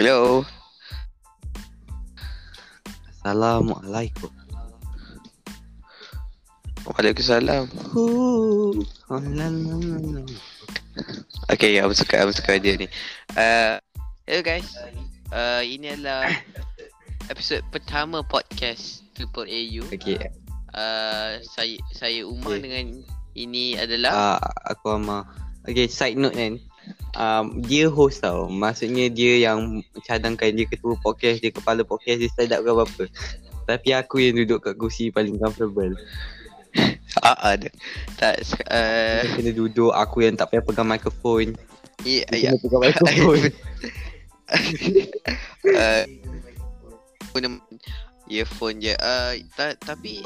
Hello. Assalamualaikum. Waalaikumsalam. Okay, aku suka aku suka dia ni. Uh, hello guys. Uh, ini adalah episod pertama podcast Triple AU. Okay. Uh, saya saya Umar Okay. dengan ini adalah Uh, aku Amar. Okay, side note kan. Um, dia host tau. Maksudnya dia yang cadangkan dia ketua podcast, dia kepala podcast, dia stand up ke apa-apa. Tapi aku yang duduk kat kursi paling comfortable. ah, ah ada. Tak uh, Dia kena duduk, aku yang tak payah pegang mikrofon. ya Dia ya. kena pegang mikrofon. uh, guna earphone je. Uh, ta- tapi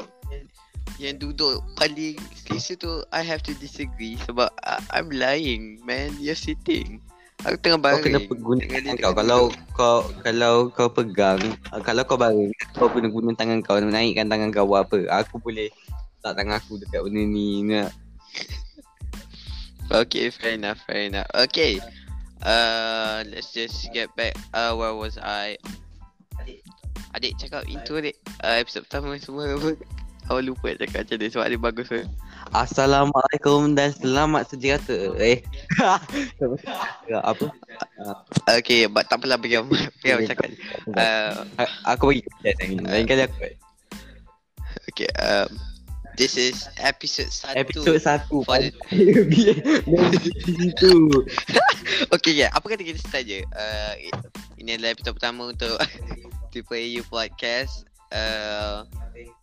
yang duduk paling selesa tu I have to disagree sebab uh, I'm lying man. You're sitting. Aku tengah kau baring kena guna Dengan tangan kau kalau kau kalau kau pegang uh, kalau kau baring kau kena guna tangan kau naikkan tangan kau buat apa? Aku boleh tak tangan aku dekat benda ni nak. Okay fair enough fair enough. Okay uh, let's just get back. Uh, where was I? Adik cakap intro adik. Uh, episode pertama semua apa Awak lupa nak cakap macam ni sebab dia bagus pun Assalamualaikum dan selamat sejahtera eh Ya, apa Okay, but tak apalah biar Okay. cakap. Uh, A- aku bagi lain kali aku okay, um, this is episode satu. episod satu For the- situ Okay, yeah. Apa kata kita start je? Uh, ini adalah episode pertama untuk Triple AU Podcast. Uh,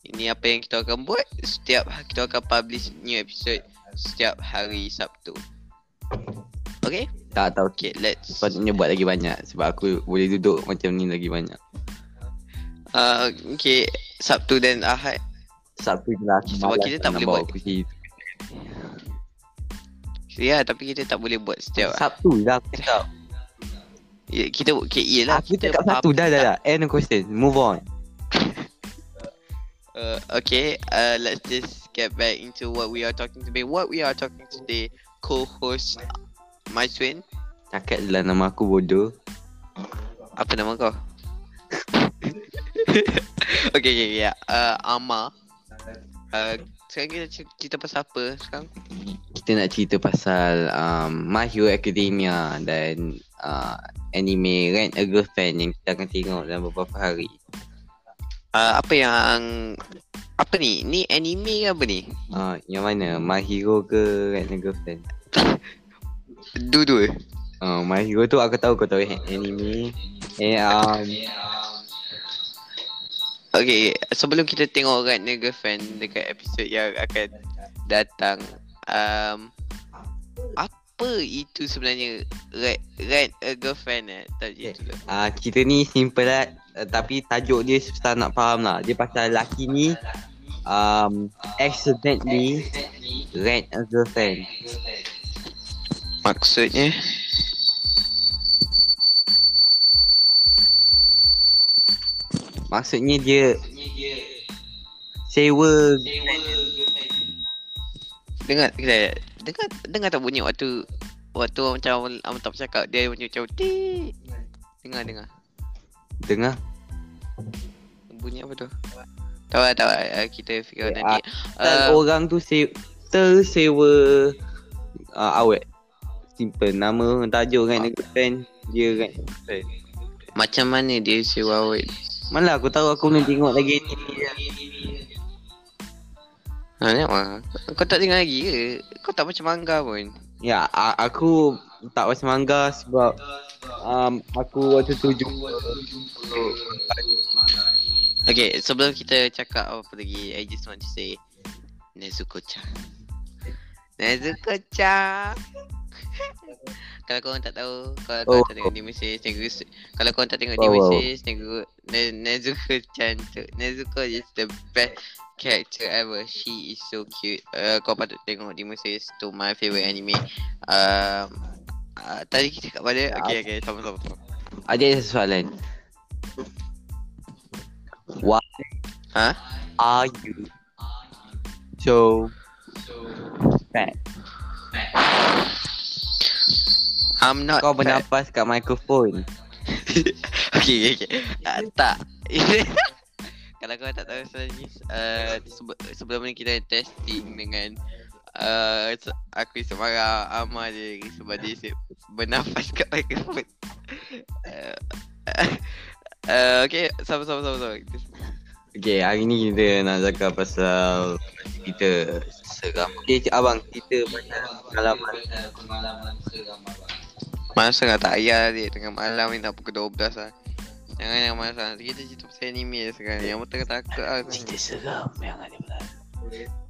ini apa yang kita akan buat setiap kita akan publish new episode setiap hari Sabtu. Okay? tak tahu Okay, let's sepatutnya buat lagi banyak sebab aku boleh duduk macam ni lagi banyak uh, okay, Sabtu dan Ahad. Sabtu je lah aku Sebab malas kita tak boleh buat. kursi Ya, tapi kita tak boleh buat setiap Sabtu lah aku Ya, kita okay, yelah Aku cakap satu dah dah dah End question Move on Uh, okay, uh, let's just get back into what we are talking today. What we are talking today, co-host my twin. Cakap je lah nama aku bodoh Apa nama kau? okay, okay, yeah. Uh, Ama. Uh, sekarang kita cer- cerita pasal apa sekarang? Kita nak cerita pasal um, My Hero Academia Dan uh, Anime Rent a Girlfriend Yang kita akan tengok dalam beberapa hari Uh, apa yang apa ni? Ni anime ke apa ni? uh, Yang mana My Hero ke Rent a Girlfriend Dua-dua. uh, My Hero tu aku tahu kau tahu anime Eh um, Okay, sebelum kita tengok Rat a Girlfriend dekat episod yang akan datang, um, apa itu sebenarnya Rat a Girlfriend eh? Tak Okay. okay. tu. uh, Cerita ni simple lah uh, Tapi tajuk dia susah nak faham lah Dia pasal lelaki ni um, Accidentally Rent a Girlfriend Maksudnya? Maksudnya dia Sewa Dengar, dengar, dengar, dengar tak bunyi waktu waktu macam Amatap cakap dia macam macam tik. Dengar, dengar. Dengar Bunyi apa tu? Tahu lah, tahu lah. Uh, Kita out Okay, nanti. Dan Uh, orang tu se tersewa uh, awet Simple Nama tajuk kan girlfriend Dia kan girlfriend macam mana dia sewa awet? Malah aku tahu aku belum tengok lagi ni Ha, ni apa? Kau tak dengar lagi ke? Kau tak baca manga pun. Ya aku tak baca manga sebab um, Aku waktu tu jumpa Okay, sebelum kita cakap apa lagi, I just want to say Nezuko-chan. Nezuko-chan. kalau korang tak tahu, kalau korang Oh. tak tengok Demon Slayer, Nezuko, kalau korang tak tengok Oh, Demon. Slayer, Nezuko, Ne- Nezuko-chan tu, Nezuko is the best character ever. She is so cute. Uh, kau patut tengok Demon Slayer tu my favorite anime. Um, uh, tadi kita kat mana? Okay, okay, sama sama. sama. Ada soalan Why Ha? are you so fat? I'm not Kau fat. bernafas kat mikrofon okay, okay, okay. Uh, tak. Kalau kau tak tahu sebenarnya uh, sebe- sebelum ni kita testing dengan uh, aku semara Amar je sebab dia se- bernafas kat mikrofon. Uh, uh, okay, sama sama sama sama. Okay, hari ni kita nak cakap pasal kita seram. Okay, cik abang, kita pasal pengalaman. Masa tak tak payah dia tengah malam ni nak pukul 12 lah. Jangan yang masa kita cerita pasal anime je sekarang. Yang betul takut lah. Cerita seram yang ada belas.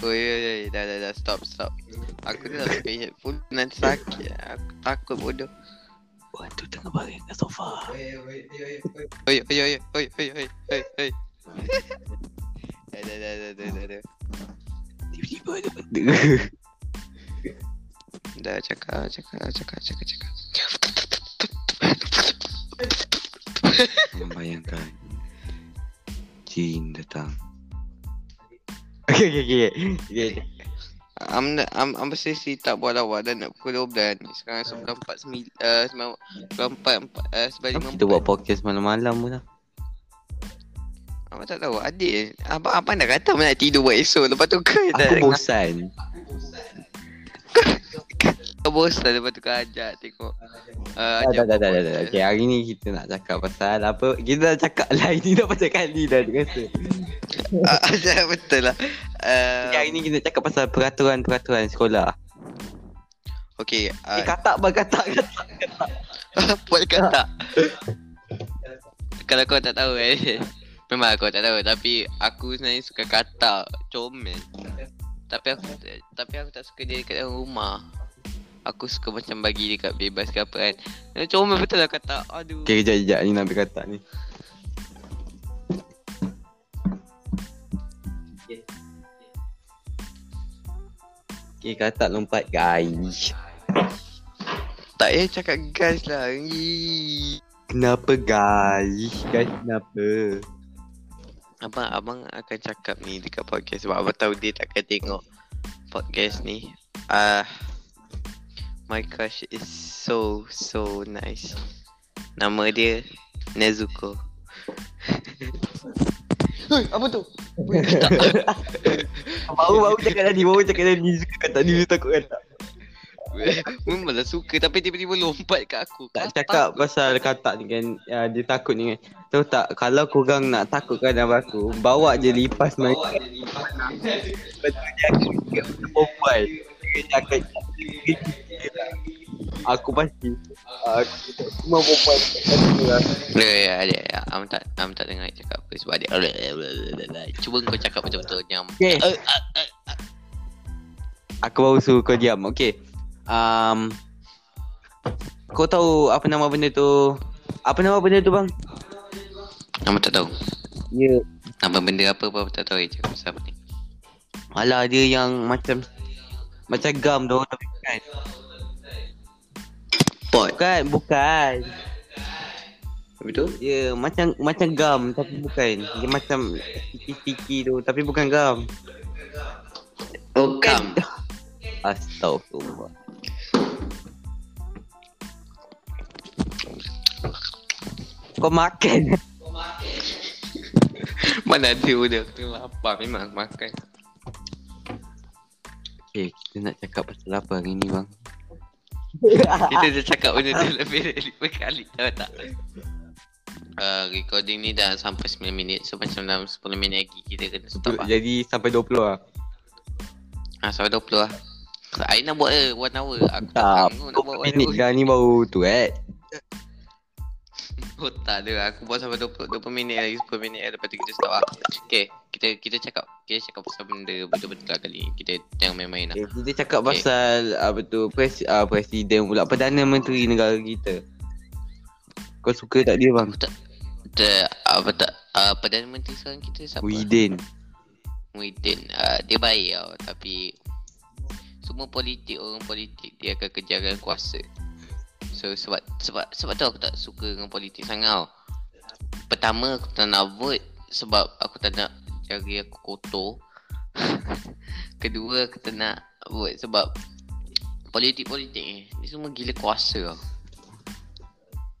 Oi, oi, oi, dah, dah, dah, stop, stop. Aku ni tak pakai headphone, nanti sakit. Aku takut bodoh. Wah, tu tengah baring kat sofa Oi, oi, oi, oi, oi, oi, oi, oi, oi, oi, oi. Dah, dah, dah, dah, dah, dah. Tiba-tiba ada benda. Dah, cakap, cakap, cakap, cakap, cakap. Membayangkan Jin datang. Okay okay okay, okay. Am am am sesi tak buat lawak dan nak pukul 12 ni. Sekarang 9.49 eh 9.44 eh sebalik Kenapa kita buat podcast malam-malam pun lah Abang tak tahu adik Abang abang dah kata abang nak tidur buat esok. Lepas tu dah Aku bosan. Kau bosan lepas tu kau ajak tengok uh, Dah dah dah dah dah Okay hari ni kita nak cakap pasal apa? Kita dah cakap lah ini dah pasal kali dah rasa. Uh, Betul lah okay, Hari ni kita cakap pasal peraturan-peraturan sekolah. Okay uh, Eh katak bang katak. Katak Buat kata Kalau kau tak tahu eh. Memang aku tak tahu Tapi aku sebenarnya suka kata Comel. Tapi aku Tapi aku tak suka dia dekat dalam rumah. Aku suka macam bagi dekat bebas ke apa kan. Eh, Comel betul lah kata Aduh. Okay kejap kejap. Ni nak ambil katak ni Okay katak lompat guys Tak payah cakap guys lah Ih. Kenapa guys? Guys kenapa? Abang abang akan cakap ni dekat podcast sebab abang tahu dia takkan tengok podcast ni. Ah uh, My crush is so so nice. Nama dia Nezuko. Hei, apa tu? Baru-baru cakap tadi, baru cakap tadi Suka katak ni, takut katak Memanglah suka tapi tiba-tiba lompat kat aku. Tak cakap takut. pasal katak ni kan. Uh, Dia takut ni kan. Tahu tak, kalau korang nak takutkan nama aku Bawa je lipas main Lepas tu dia akan cakap perempuan. Dia akan Aku pasti uh, Semua perempuan lah. Ya ya ya. ya. Am tak am tak dengar cakap apa sebab dia Cuba kau cakap betul-betul nyam. Okay. Eh, ah, ah, ah. Aku baru suruh kau diam Okay um, Kau tahu apa nama benda tu Apa nama benda tu bang? Nama tak tahu. Ya yeah. Nama benda apa apa tak tahu je cakap pasal apa ni. Alah dia yang macam Macam gam tu tapi Pot. Bukan, bukan Betul? Dia macam macam gam tapi bukan Dia macam sticky-sticky tu tapi bukan gam Oh, kam. Astagfirullah Kau makan Mana ada udah Aku lapar memang makan. Okay, kita nak cakap pasal apa hari ni bang? Kita dah cakap benda tu lebih dari lima kali tahu tak? Uh, recording ni dah sampai 9 minit So macam dalam 10 minit lagi kita kena stop lah. Jadi sampai 20 lah. Ah, sampai 20 lah. Ain nak buat eh, one hour. Aku tak Tak, sanggup nak buat one minit hour. dah ni baru tu eh Oh tak ada Aku buat sampai 20, 20 minit lagi 10 minit Lepas tu kita stop lah Okay Kita kita cakap Kita cakap pasal benda betul-betul lah kali ni Kita jangan main-main lah Okay, kita cakap Okay. pasal apa tu pres, uh, presiden pula Perdana Menteri negara kita. Kau suka tak dia bang? Aku tak Kita Apa tak uh, Perdana Menteri sekarang kita siapa? Widen. Muhyiddin uh, Dia baik tau Tapi Semua politik Orang politik Dia akan kejarkan kuasa So sebab Sebab sebab tu aku tak suka Dengan politik sangat tau Pertama aku tak nak vote Sebab aku tak nak Jari aku kotor Kedua aku tak nak vote Sebab Politik-politik ni Dia semua gila kuasa tau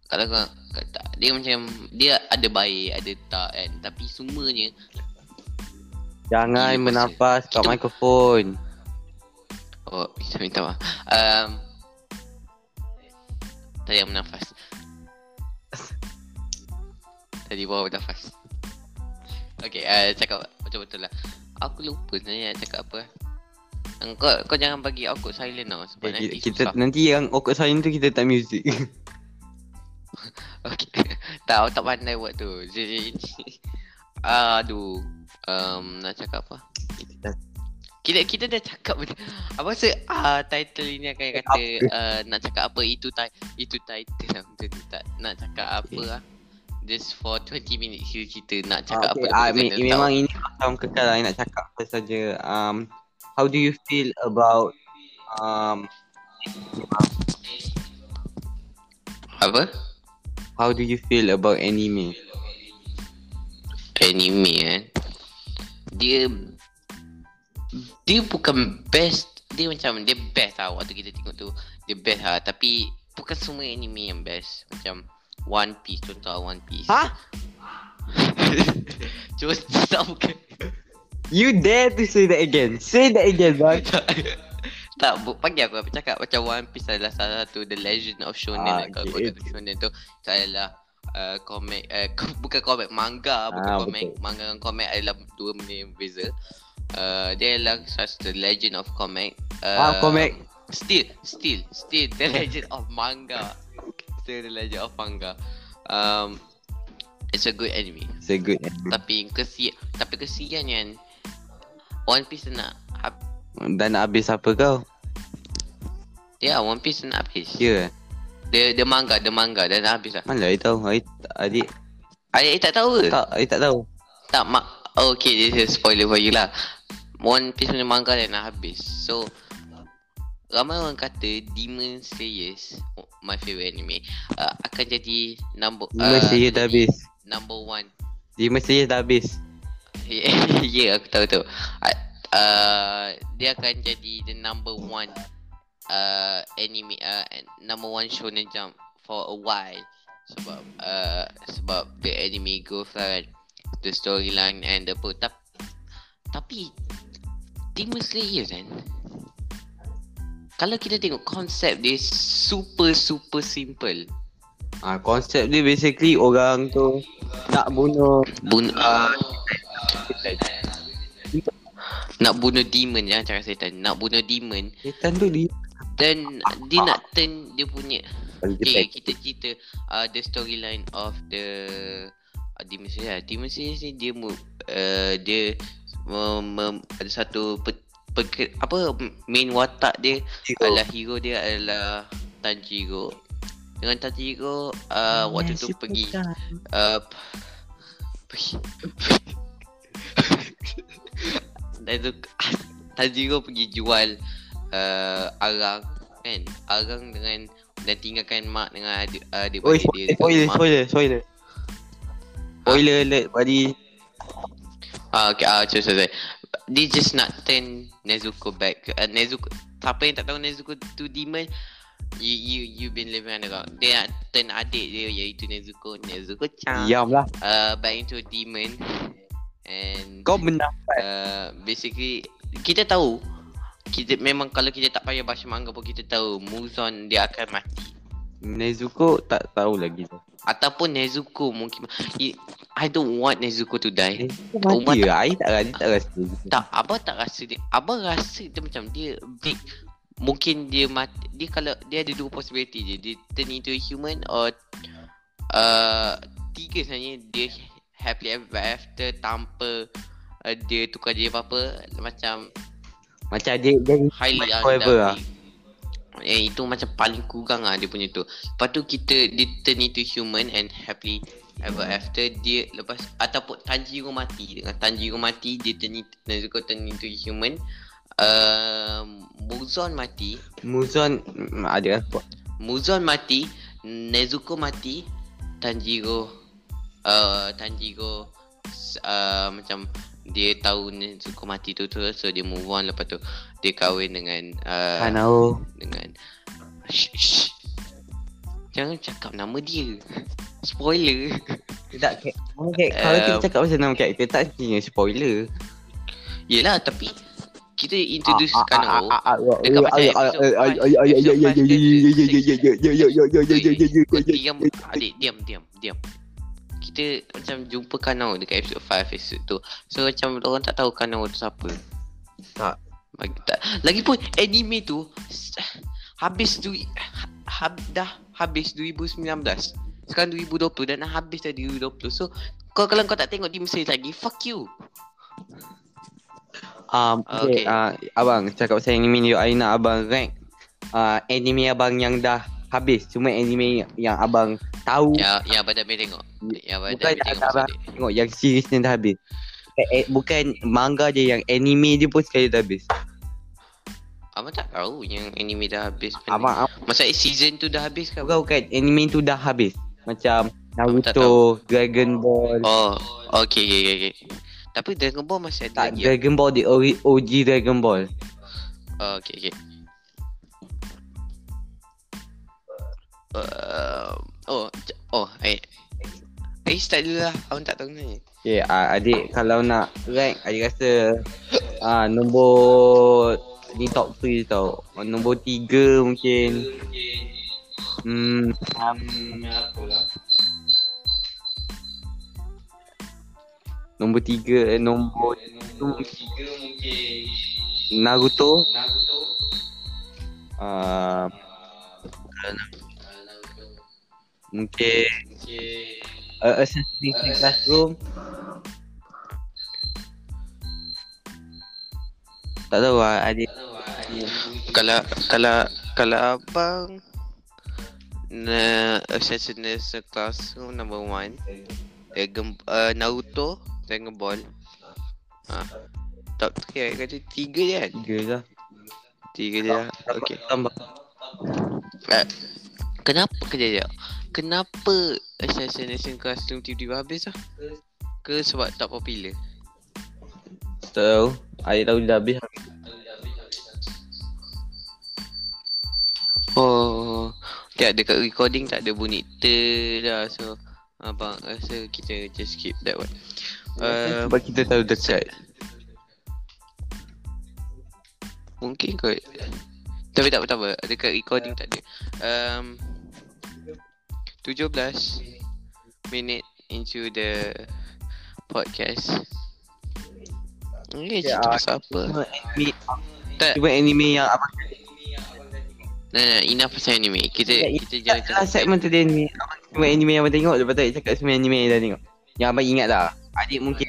Kalau kau tak dia macam dia ada baik, ada tak kan. Tapi semuanya Jangan menafas kat Kita- mikrofon. Oh, minta maaf. Um, tadi bernafas. tadi bawa bernafas. Okay, uh, cakap betul-betul lah. Aku lupa sebenarnya nak cakap apa. Kau, kau jangan bagi awkward silent tau sebab Okay, nanti kita susah. nanti yang awkward silent tu kita tak music. Okay. tak, aku tak pandai buat tu. Aduh. Um, nak cakap apa? Kita kita dah cakap benda. Apa rasa uh, title ini akan kata uh, nak cakap apa itu ti- itu title lah tu tak nak cakap apa lah. Just for 20 minutes kita, kita nak Ah, cakap okay. apa. ah, kita me- memang tahu. ini macam kekal lah nak cakap apa saja. Um, how do you feel about um apa? how do you feel about anime? Anime kan. Dia dia bukan best dia macam dia best lah waktu kita tengok tu dia best lah tapi bukan semua anime yang best macam One Piece contoh lah One Piece Hah? Cuma tak bukan You dare to say that again? Say that again, bang. tak, bu- pagi aku apa cakap macam One Piece adalah salah satu The Legend of Shonen Ah, lah. Kalau okay. kau Shonen tu itu adalah uh, komik uh, bukan komik manga bukan Ah, komik manga dan komik adalah dua benda yang berbeza. Uh, dia adalah satu The Legend of Comic. Uh, Ah, comic. Still, still, still The Legend of Manga. Still The Legend of Manga. Um, it's a good anime. It's a good anime. Tapi kesi tapi kesian kan One Piece nak hab- Dan nak habis apa kau? Ya, One Piece nak habis. Ya. Yeah. Dia dia manga, dia manga dah nak habis lah. Mana I tahu? I, adik Adik tak tahu ke? tak, I tak tahu. Tak mak. Oh, okay, this is spoiler for you lah. One Piece punya manga dah nak habis. So ramai orang kata Demon Slayers, oh, my favorite anime, uh, akan jadi number Demon uh, Slayer dah habis. Number one. Demon Slayer dah habis. Ya, yeah, aku tahu tu. Uh, uh, dia akan jadi the number one uh, anime uh, number one shonen jump for a while sebab uh, sebab the anime growth lah kan the storyline and the apa Tap, tapi Demon Slayer kan kalau kita tengok konsep dia super super simple Ah, konsep dia basically orang tu nak bunuh Bun uh, nak bunuh demon jangan cakap setan nak bunuh demon setan tu dia. dan dia nak turn dia punya Okay. okay kita cerita uh, the storyline of the uh, Demon Slayer Demon Slayer ni dia mu, uh, dia mem, mem, ada satu pe, pe, apa main watak dia adalah hero dia adalah Tanjiro. Dengan Tanjiro uh, waktu tu pergi uh, pergi dan tu Tanjiro pergi jual uh, arang kan? Arang dengan dan tinggalkan mak dengan adik adik Oi, dia spoiler, spoiler, spoiler, spoiler. Spoiler alert, buddy. Ah, okay, ah, sorry, sorry. Dia just nak turn Nezuko back. Uh, Nezuko, siapa yang tak tahu Nezuko tu demon, you you you been living under rock. Dia nak turn adik dia iaitu Nezuko, Nezuko chan. Diam lah. Uh, back into a demon. And Kau benar. uh, basically kita tahu kita memang kalau kita tak payah baca manga pun kita tahu Muzon dia akan mati Nezuko tak tahu lagi ataupun Nezuko mungkin I, don't want Nezuko to die Nezuko Umat- mati ke? I tak rasa, tak rasa. tak abang tak rasa dia abang rasa dia macam dia big mungkin dia mati dia kalau dia ada dua possibility je dia turn into a human or uh, tiga sebenarnya dia happily ever after tanpa uh, dia tukar jadi apa-apa macam Macam dia jadi highly forever lah. Eh itu macam paling kurang lah dia punya tu. Lepas tu kita dia turn into human and happily ever after dia lepas ataupun Tanjiro mati dengan Tanjiro mati dia turn into, Nezuko turn into human. Uh, Muzon mati, Muzon ada apa? Muzon mati, Nezuko mati, Tanjiro uh, Tanjiro uh, macam dia tahu Nezuko mati tu tu so dia move on lepas tu dia kahwin dengan uh, Kanao. dengan shh, shh. Jangan cakap nama dia. Spoiler. Tak, kek, kek, kalau kita Um, cakap pasal nama karakter tak kena spoiler. Yelah tapi kita introduce Kanao. Dekat Dekat macam episode five- episode five Diam adik diam diam diam. Kita macam jumpa Kanao dekat episode 5 episode tu. So macam orang tak tahu Kanao tu siapa. Tak. Bagi tak. Lagipun anime tu habis tu hab, dah habis 2019. Sekarang 2020 dan dah habis dah 2020. So kau kalau kau tak tengok Demon Slayer lagi, fuck you. Um, okay, Okay. uh, abang cakap pasal anime ni I nak abang rank uh, anime abang yang dah habis cuma anime yang abang tahu Ya, ya pada me tengok. Ya pada Bukan tengok dia. tengok yang series ni dah habis eh, eh, bukan manga je yang anime dia pun sekali dah habis Abang tak tahu yang anime dah habis. abang, abang Masa season tu dah habis kan? bukan bukan anime tu dah habis macam Abang Naruto, Dragon Ball Oh, okay, okay, okay. Tapi Dragon Ball masih ada tak lagi. ya? Dragon Ball di OG Dragon Ball Oh, okay, okay. Uh, oh, oh, eh. Eh, start dulu lah. Abang tak tahu ni. Okay, uh, adik kalau nak rank adik rasa uh, nombor ni top 3 tau. Uh, nombor 3 mungkin hmm um, nombor 3 eh, nombor tu Naruto uh, mungkin uh, Assassin's Classroom. Tak tahu lah adik Kalau, kalau, kalau abang na Assassin's Classroom number one Dragon, uh, Naruto Dragon Ball. Ah, Top 3 kata 3 je kan? Tiga lah. 3 je lah. Okay Tambah. Uh, kenapa kejap jap? Kenapa Assassination Classroom tiba-tiba habis lah? Ke sebab tak popular? Tak tahu Adik tahu dah habis Oh, tak dekat recording tak ada bunyi ter dah so abang rasa kita just skip that one. Uh, Sebab kita tahu dekat mungkin kot. Tapi tak apa tak apa, dekat recording tak ada. Um, 17 minit into the podcast. Okay, Ya, cerita pasal apa? Anime. Tak, Cuma anime yang abang nah, nah, enough pasal anime. Kita Ya, kita jangan Lah segmen tu dia anime Abang Cuma anime yang abang tengok. Lepas tu adik cakap semua anime yang dah tengok. Yang abang ingat lah Adik mungkin.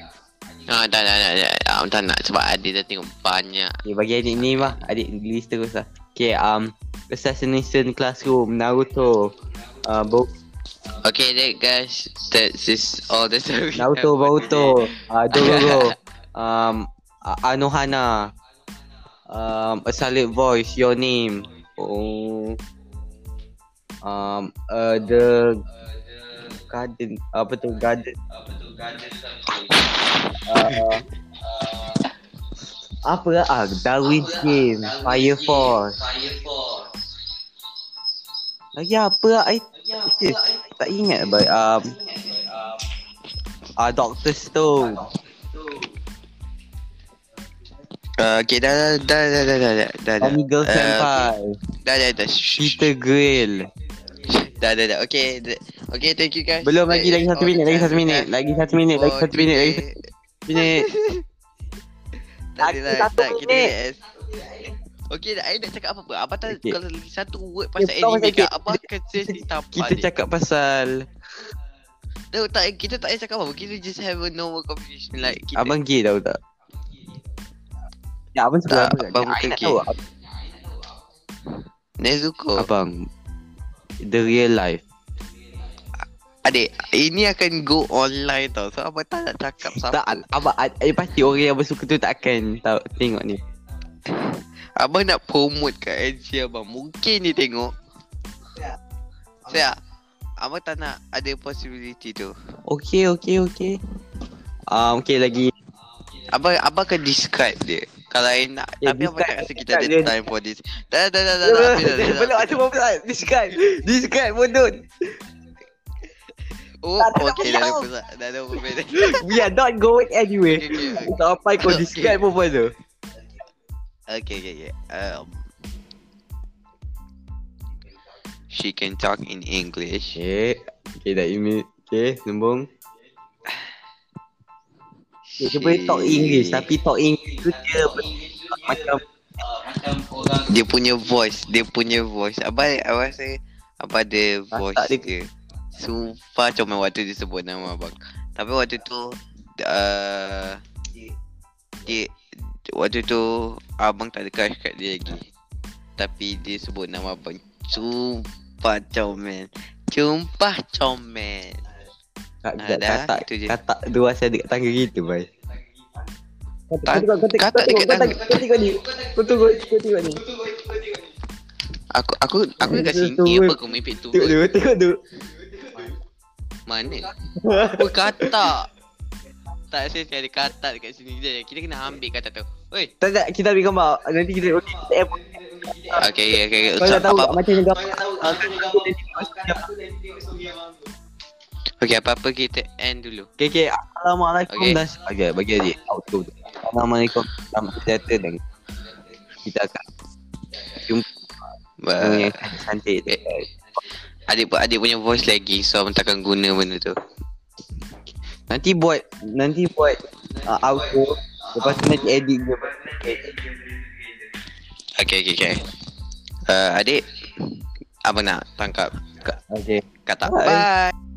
Ah, tak, tak, tak, tak, tak, tak nak sebab ada dah tengok banyak. Ya bagi adik ni lah Adik list terus lah. Okay um Assassination Classroom Naruto uh, Bo- Okay, that guys, that is all the story. Naruto Boruto. uh, Dororo um, Anohana. Um, A Solid Voice Your Name. Oh, um, uh, The Garden Apa tu Garden. Uh, Apa lah ah, Darwin's Game Fire Force. Lagi apa lah I, eh, Tak ingat but um, uh, Doctor Stone Uh, okay, dah, dah, dah, dah, dah, dah, dah, dah, dah, Tommy Girl Uh, Senpai. dah, dah, dah, Peter Grill. Dah, dah, dah, okay, dah, okay, thank you guys. Belum lagi lagi satu minit Lagi satu minit Lagi satu minit Lagi satu minit Lagi satu minit. Lah, Satu tak, kita minit. Okay, dah, I nak cakap apa-apa. Abang tak, Okay. kalau lagi satu word pasal Eh, kau anime kat kita- abang akan seriously tampar Kita dia. cakap pasal No, tak, kita tak payah cakap apa. Kita just have a normal conversation. Like, kita, Abang gay tahu tak Ya abang Tak, apa abang bukan gay. tahu Nezuko. Abang The real life Adik, ini akan go online tau. So, abang tak nak cakap siapa. Tak Abang I pasti orang yang abang suka tu tak akan tahu, Tengok ni Abang nak promote kat NC abang. Mungkin dia tengok. Siap. Abang tak nak ada possibility tu. Okay okay okay um, Okay lagi. Abang abang akan describe dia. Kalau I nak Eh, Tapi apa discard, tak rasa kita ada dia. time for this. Dah dah dah dah dah Belum ada apa Discard Discard bodoh Oh Tak, tak okay dah pula Dah ada pula We are not going anywhere. Okay okay Sampai kau Okay. discard pun pada Okay okay okay. Um, She can talk in English. Okay Okay dah email Okay sembung Dia She- boleh talk English Tapi talk English tu dia Macam Dia punya voice Dia punya voice. Abang Abang rasa Abang ada voice tak dia- dia. Sumpah comel waktu dia sebut nama abang. Tapi waktu tu uh, Dia Waktu tu Abang tak ada crush kat dia lagi Tapi dia sebut nama abang Sumpah comel Sumpah comel Kak, Ah, dah, itu je. kata dua saya dekat tangga gitu, boy. Tak- kata dekat tangga. Kau tengok ni. Kau tengok ni. Aku aku aku dekat sini tu, apa kau mimpi tu Tengok dulu, tengok dulu. Mana Apa kata Tak saya ada kata dekat sini je Kita kena ambil kata tu Oi Tak tak, kita ambil gambar. Nanti kita okay, kita app. Okay okay okay Kau dah tahu apa, macam ni gambar. Okay apa-apa kita end dulu Okay, okay. Assalamualaikum Okay. dan okay, bagi adik. Tu. Assalamualaikum. Selamat sejahtera dan kita akan Ba- punya cantik tu. Adik adik punya voice lagi So abang takkan guna benda tu Nanti buat nanti buat uh, outro. Lepas tu nanti edit dia. Okay okay okay uh, Adik Abang nak tangkap Okay. kata Bye. Bye